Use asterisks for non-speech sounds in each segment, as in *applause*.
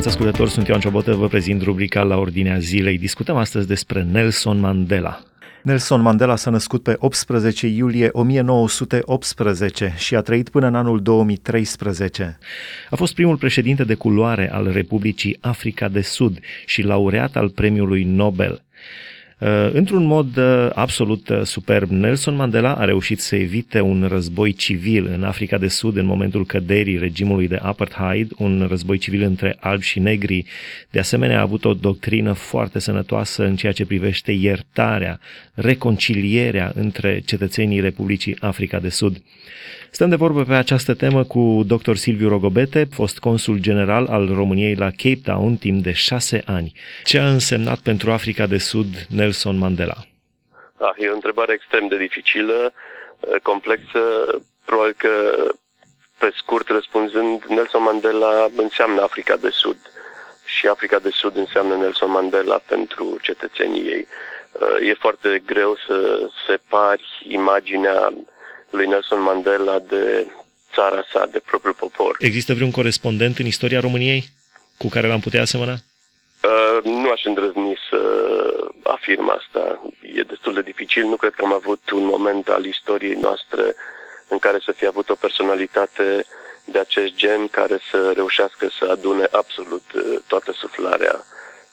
stimați ascultători, sunt Ioan Ciobotă, vă prezint rubrica la ordinea zilei. Discutăm astăzi despre Nelson Mandela. Nelson Mandela s-a născut pe 18 iulie 1918 și a trăit până în anul 2013. A fost primul președinte de culoare al Republicii Africa de Sud și laureat al premiului Nobel. Uh, într-un mod uh, absolut uh, superb, Nelson Mandela a reușit să evite un război civil în Africa de Sud în momentul căderii regimului de apartheid, un război civil între albi și negri. De asemenea, a avut o doctrină foarte sănătoasă în ceea ce privește iertarea, reconcilierea între cetățenii Republicii Africa de Sud. Stăm de vorbă pe această temă cu dr. Silviu Rogobete, fost consul general al României la Cape Town timp de șase ani. Ce a însemnat pentru Africa de Sud Nelson Mandela? Ah, e o întrebare extrem de dificilă, eh, complexă. Probabil că, pe scurt răspunzând, Nelson Mandela înseamnă Africa de Sud și Africa de Sud înseamnă Nelson Mandela pentru cetățenii ei. Eh, e foarte greu să separi imaginea lui Nelson Mandela de țara sa, de propriul popor. Există vreun corespondent în istoria României cu care l-am putea asemăna? Uh, nu aș îndrăzni să afirm asta. E destul de dificil. Nu cred că am avut un moment al istoriei noastre în care să fie avut o personalitate de acest gen care să reușească să adune absolut uh, toată suflarea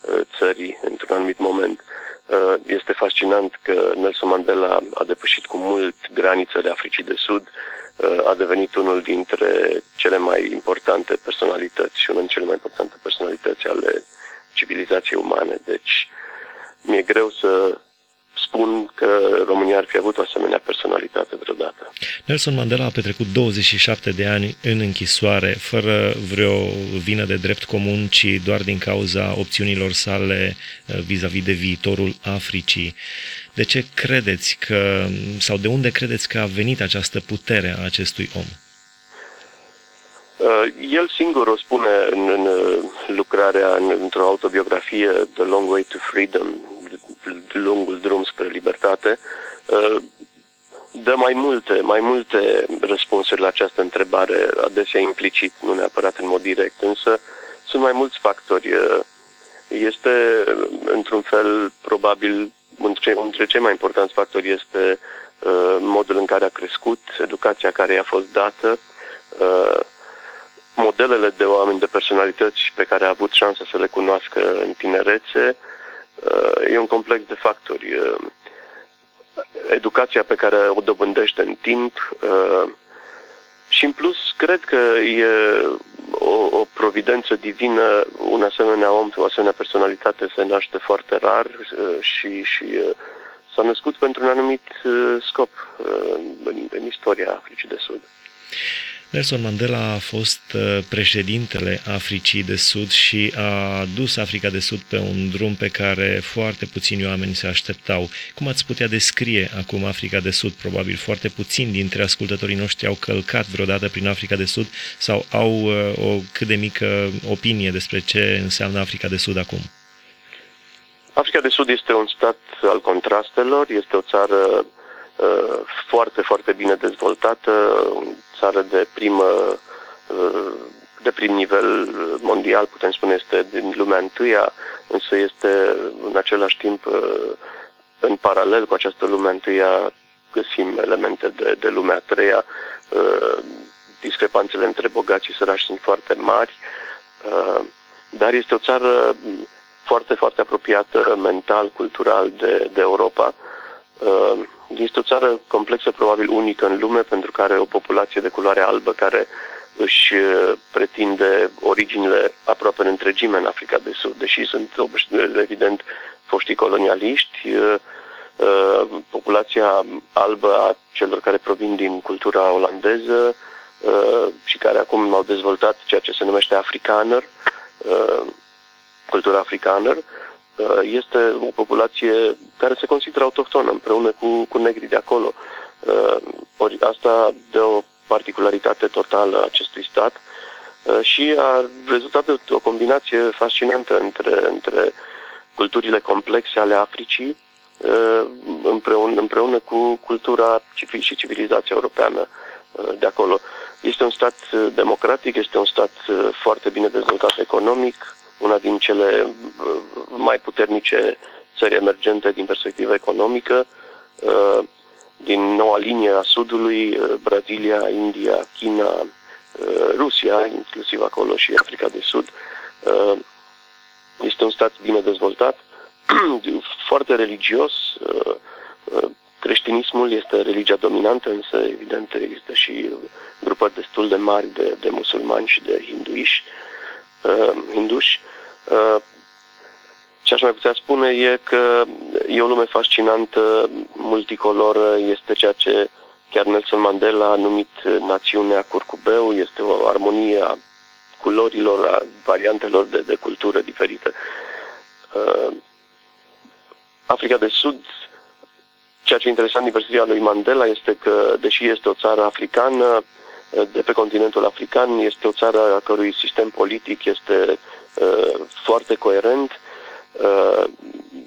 uh, țării într-un anumit moment. Uh, este fascinant că Nelson Mandela a depășit cu mult granițele Africii de Sud, uh, a devenit unul dintre cele mai importante personalități și unul dintre cele mai importante personalități ale civilizației umane. Deci mi-e greu să spun că România ar fi avut o asemenea personalitate vreodată. Nelson Mandela a petrecut 27 de ani în închisoare, fără vreo vină de drept comun, ci doar din cauza opțiunilor sale uh, vis-a-vis de viitorul Africii. De ce credeți că, sau de unde credeți că a venit această putere a acestui om? Uh, el singur o spune în, în uh, lucrarea, în, într-o autobiografie, The Long Way to Freedom, lungul drum spre libertate, uh, dă mai multe, mai multe răspunsuri la această întrebare, adesea implicit, nu neapărat în mod direct, însă sunt mai mulți factori. Uh, este, într-un fel, probabil, între, între cei mai importanți factori este uh, modul în care a crescut, educația care i-a fost dată, modelele de oameni, de personalități pe care a avut șansa să le cunoască în tinerețe, Uh, e un complex de factori. Uh, educația pe care o dobândește în timp uh, și în plus cred că e o, o providență divină, un asemenea om, o asemenea personalitate se naște foarte rar și, și s-a născut pentru un anumit scop în, în istoria Africii de Sud. Nelson Mandela a fost uh, președintele Africii de Sud și a dus Africa de Sud pe un drum pe care foarte puțini oameni se așteptau. Cum ați putea descrie acum Africa de Sud? Probabil foarte puțini dintre ascultătorii noștri au călcat vreodată prin Africa de Sud sau au uh, o cât de mică opinie despre ce înseamnă Africa de Sud acum. Africa de Sud este un stat al contrastelor, este o țară Uh, foarte, foarte bine dezvoltată, o țară de primă uh, de prim nivel mondial, putem spune, este din lumea întâia, însă este în același timp uh, în paralel cu această lume întâia găsim elemente de, de lumea a treia, discrepanțele între bogați și săraci sunt foarte mari, dar este o țară foarte, foarte apropiată mental, cultural de, de Europa. Este o țară complexă, probabil unică în lume, pentru că are o populație de culoare albă care își uh, pretinde originile aproape în întregime în Africa de Sud, deși sunt evident foștii colonialiști, uh, uh, populația albă a celor care provin din cultura olandeză și care acum au dezvoltat ceea ce se numește africaner, cultura africaner, Uh, este o populație care se consideră autohtonă împreună cu, cu negrii de acolo. Uh, ori asta dă o particularitate totală a acestui stat uh, și a rezultat de o combinație fascinantă între, între culturile complexe ale Africii împreună, împreună cu cultura și civilizația europeană de acolo. Este este un stat democratic, este un stat foarte bine dezvoltat economic, una din cele mai puternice țări emergente din perspectivă economică, din noua linie a Sudului, Brazilia, India, China, Rusia, inclusiv acolo și Africa de Sud. Este un stat bine dezvoltat, *clears throat* foarte religios. Creștinismul este religia dominantă, însă evident există și grupări destul de mari de, de musulmani și de hinduiși, hinduși. Ce aș mai putea spune e că e o lume fascinantă, multicoloră, este ceea ce chiar Nelson Mandela a numit națiunea curcubeu, este o armonie a culorilor, a variantelor de, de cultură diferite. Uh, Africa de Sud, ceea ce e interesant din perspectiva lui Mandela este că, deși este o țară africană, de pe continentul african, este o țară a cărui sistem politic este uh, foarte coerent, Uh,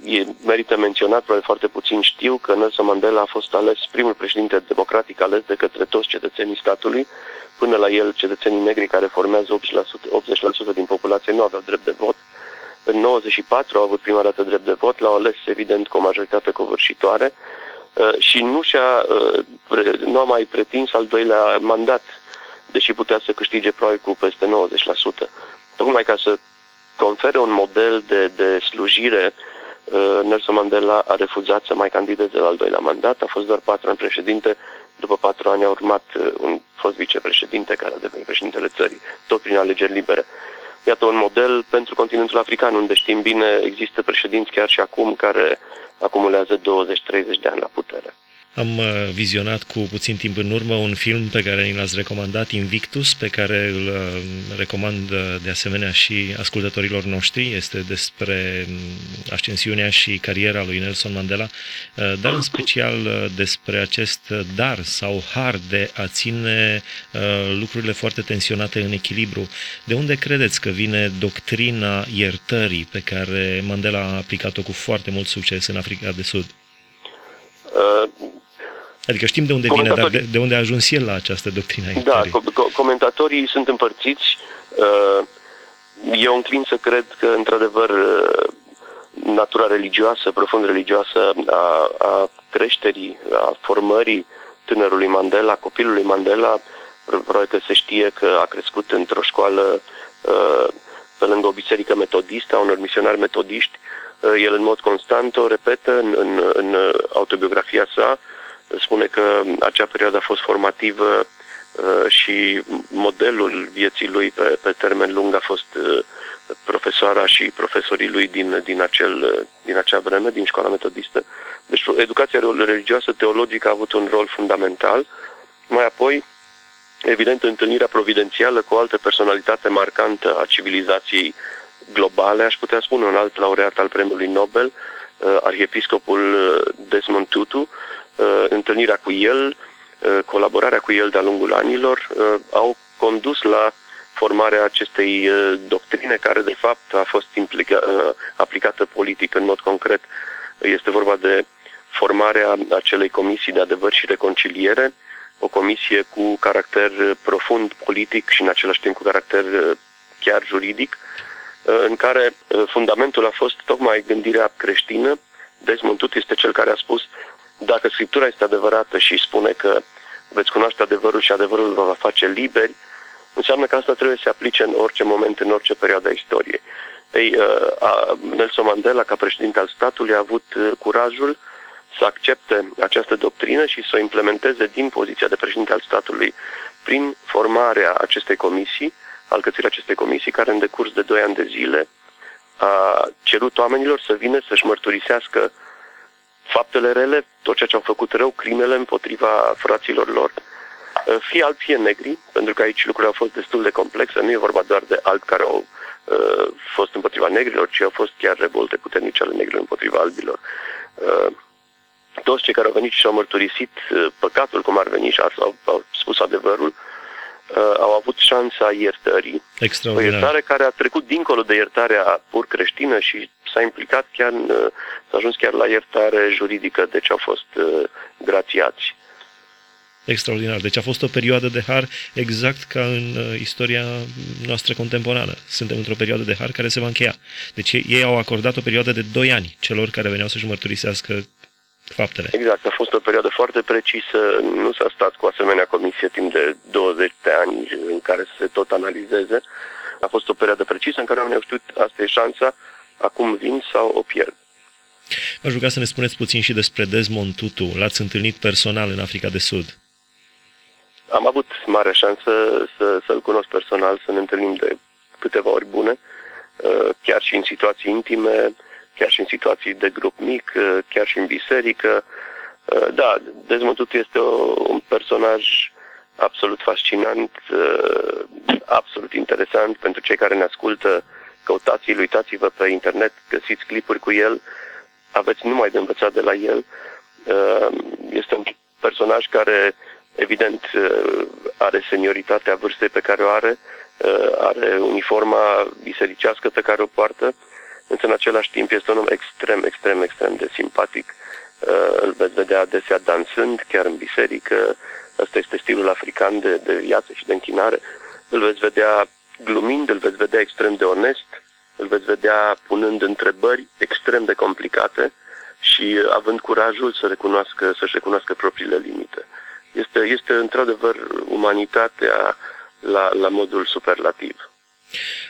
e, merită menționat, probabil foarte puțin știu, că Nelson Mandela a fost ales primul președinte democratic ales de către toți cetățenii statului. Până la el, cetățenii negri care formează 80%, 80% din populație nu aveau drept de vot. În 94 au avut prima dată drept de vot, l-au ales evident cu o majoritate covârșitoare uh, și nu, și-a, uh, nu a mai pretins al doilea mandat, deși putea să câștige probabil cu peste 90%. Tocmai ca să confere un model de, de slujire, uh, Nelson Mandela a refuzat să mai candideze la al doilea mandat, a fost doar patru ani președinte, după patru ani a urmat uh, un fost vicepreședinte care a devenit președintele țării, tot prin alegeri libere. Iată un model pentru continentul african, unde știm bine există președinți chiar și acum care acumulează 20-30 de ani la putere. Am uh, vizionat cu puțin timp în urmă un film pe care ni l-ați recomandat, Invictus, pe care îl uh, recomand uh, de asemenea și ascultătorilor noștri. Este despre mm, ascensiunea și cariera lui Nelson Mandela, dar în special despre acest dar sau har de a ține lucrurile foarte tensionate în echilibru. De unde credeți că vine doctrina iertării pe care Mandela a aplicat-o cu foarte mult succes în Africa de Sud? Adică știm de unde vine, dar de, de unde a ajuns el la această doctrină a Da, co- comentatorii sunt împărțiți. Uh, eu înclin să cred că, într-adevăr, uh, natura religioasă, profund religioasă a, a creșterii, a formării tânărului Mandela, copilului Mandela, probabil că se știe că a crescut într-o școală uh, pe lângă o biserică metodistă, a unor misionari metodiști. El în mod constant o repetă în, în, în autobiografia sa, spune că acea perioadă a fost formativă uh, și modelul vieții lui pe, pe termen lung a fost uh, profesoara și profesorii lui din, din, acel, din acea vreme, din școala metodistă. Deci educația religioasă teologică a avut un rol fundamental. Mai apoi, evident, întâlnirea providențială cu o altă personalitate marcantă a civilizației globale, aș putea spune un alt laureat al premiului Nobel, uh, arhiepiscopul Desmond Tutu, Uh, întâlnirea cu el, uh, colaborarea cu el de-a lungul anilor, uh, au condus la formarea acestei doctrine care de fapt a fost implica, aplicată politic în mod concret. Este vorba de formarea acelei comisii de adevăr și reconciliere, o comisie cu caracter profund politic și în același timp cu caracter chiar juridic, în care fundamentul a fost tocmai gândirea creștină. Desmond Tutu este cel care a spus dacă Scriptura este adevărată și spune că veți cunoaște adevărul și adevărul vă va face liberi, înseamnă că asta trebuie să se aplice în orice moment, în orice perioadă a istoriei. Ei, uh, Nelson Mandela, ca președinte al statului, a avut uh, curajul să accepte această doctrină și să o implementeze din poziția de președinte al statului prin formarea acestei comisii, alcățirea acestei comisii, care în decurs de 2 ani de zile a cerut oamenilor să vină să-și mărturisească faptele rele, tot ceea ce au făcut rău, crimele împotriva fraților lor, uh, fie albi, fie negri, pentru că aici lucrurile au fost destul de complexe, nu e vorba doar de albi care au uh, fost împotriva negrilor, ci au fost chiar revolte puternice ale negrilor împotriva albilor. Uh, toți cei care au venit și au mărturisit uh, păcatul, cum ar veni și au, au spus adevărul, uh, au avut șansa iertării. O iertare care a trecut dincolo de iertarea pur creștină și s-a implicat chiar, în, uh, s-a ajuns chiar la iertare juridică, deci au fost uh, grațiați. Extraordinar. Deci a fost o perioadă de har exact ca în uh, istoria noastră contemporană. Suntem într-o perioadă de har care se va încheia. Deci ei, ei au acordat o perioadă de 2 ani celor care veneau să-și mărturisească faptele. Exact, a fost o perioadă foarte precisă, nu s-a stat cu asemenea comisie timp de 20 de ani în care să se tot analizeze. A fost o perioadă precisă în care oamenii au știut asta e șansa, acum vin sau o pierd. V-aș ruga să ne spuneți puțin și despre Desmond Tutu. L-ați întâlnit personal în Africa de Sud. Am avut mare șansă să, să-l cunosc personal, să ne întâlnim de câteva ori bune, uh, chiar și în situații intime, chiar și în situații de grup mic, uh, chiar și în biserică. Uh, da, Desmond Tutu este o, un personaj absolut fascinant, absolut interesant pentru cei care ne ascultă. Căutați-l, uitați-vă pe internet, găsiți clipuri cu el, aveți numai de învățat de la el. Este un personaj care Evident, uh, are senioritatea vârstei pe care o are, uh, are uniforma bisericească pe care o poartă, însă în același timp este un om extrem, extrem, extrem de simpatic. Uh, îl veți vedea adesea dansând, chiar în biserică, ăsta este stilul african de, de viață și de închinare. Îl veți vedea glumind, îl veți vedea extrem de onest, îl veți vedea punând întrebări extrem de complicate și având curajul să recunoască, să-și recunoască propriile limite este, este într-adevăr umanitatea la, la modul superlativ.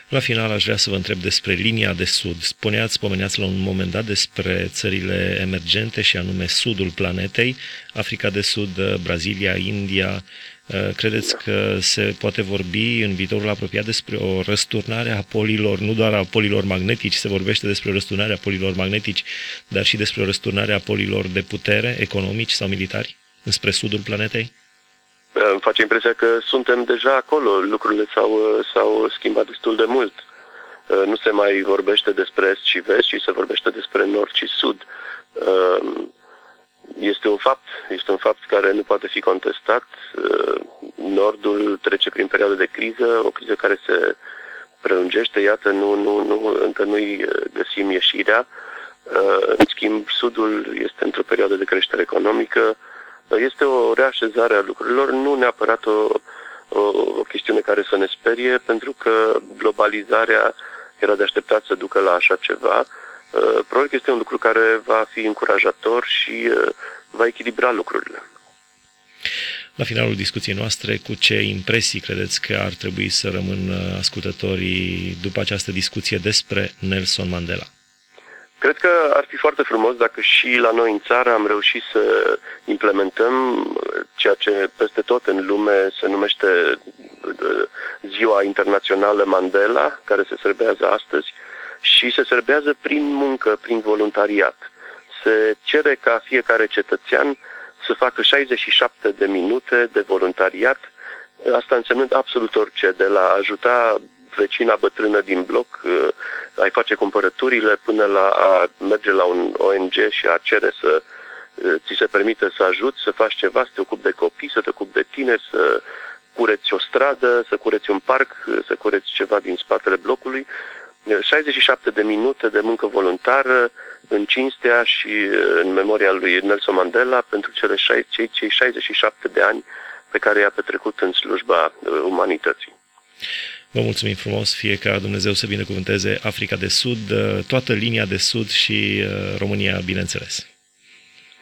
La final aș vrea să vă întreb despre linia de sud. Spuneați, spomeneați la un moment dat despre țările emergente și anume sudul planetei, Africa de Sud, Brazilia, India. Credeți că se poate vorbi în viitorul apropiat despre o răsturnare a polilor, nu doar a polilor magnetici, se vorbește despre răsturnarea polilor magnetici, dar și despre o răsturnare a polilor de putere, economici sau militari? înspre sudul planetei? Îmi face impresia că suntem deja acolo. Lucrurile s-au, s-au schimbat destul de mult. Nu se mai vorbește despre est și vest, ci se vorbește despre nord și sud. Este un fapt, este un fapt care nu poate fi contestat. Nordul trece prin perioadă de criză, o criză care se prelungește, iată, nu, nu, nu, încă nu-i găsim ieșirea. În schimb, Sudul este într-o perioadă de creștere economică, este o reașezare a lucrurilor, nu neapărat o, o, o chestiune care să ne sperie, pentru că globalizarea era de așteptat să ducă la așa ceva. Uh, probabil că este un lucru care va fi încurajator și uh, va echilibra lucrurile. La finalul discuției noastre, cu ce impresii credeți că ar trebui să rămână ascultătorii după această discuție despre Nelson Mandela? Cred că ar fi foarte frumos dacă și la noi în țară am reușit să implementăm ceea ce peste tot în lume se numește uh, Ziua Internațională Mandela, care se serbează astăzi, și se serbează prin muncă, prin voluntariat. Se cere ca fiecare cetățean să facă 67 de minute de voluntariat, asta însemnând absolut orice, de la ajuta vecina bătrână din bloc, uh, ai face cumpărăturile până la a merge la un ONG și a cere să uh, ți se permite să ajuți, să faci ceva, să te ocupi de copii, să te ocupi de tine, să cureți o stradă, să cureți un parc, uh, să cureți ceva din spatele blocului. 67 de minute de muncă voluntară în cinstea și în memoria lui Nelson Mandela pentru cele cei, cei 67 de ani pe care i-a petrecut în slujba umanității. Vă mulțumim frumos, fie ca Dumnezeu să binecuvânteze Africa de Sud, toată linia de Sud și uh, România, bineînțeles.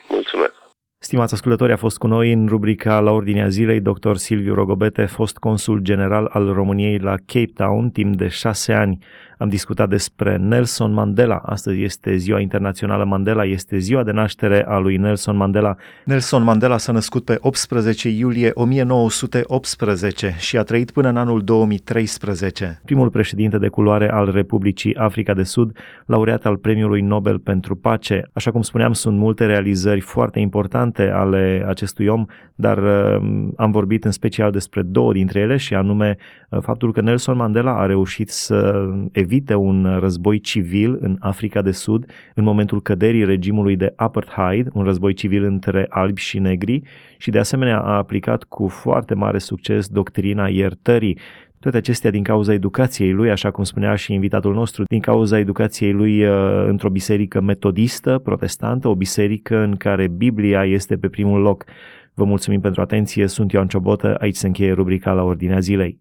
Mulțumesc! Stimați ascultători, a fost cu noi în rubrica La Ordinea Zilei dr. Silviu Rogobete, fost consul general al României la Cape Town timp de șase ani. Am discutat despre Nelson Mandela. Astăzi este ziua internațională Mandela, este ziua de naștere a lui Nelson Mandela. Nelson Mandela s-a născut pe 18 iulie 1918 și a trăit până în anul 2013. Primul președinte de culoare al Republicii Africa de Sud, laureat al Premiului Nobel pentru Pace. Așa cum spuneam, sunt multe realizări foarte importante ale acestui om, dar uh, am vorbit în special despre două dintre ele și anume uh, faptul că Nelson Mandela a reușit să evite un război civil în Africa de Sud în momentul căderii regimului de apartheid, un război civil între albi și negri și de asemenea a aplicat cu foarte mare succes doctrina iertării, toate acestea din cauza educației lui, așa cum spunea și invitatul nostru, din cauza educației lui uh, într-o biserică metodistă, protestantă, o biserică în care Biblia este pe primul loc. Vă mulțumim pentru atenție, sunt Ioan Ciobotă, aici se încheie rubrica la Ordinea Zilei.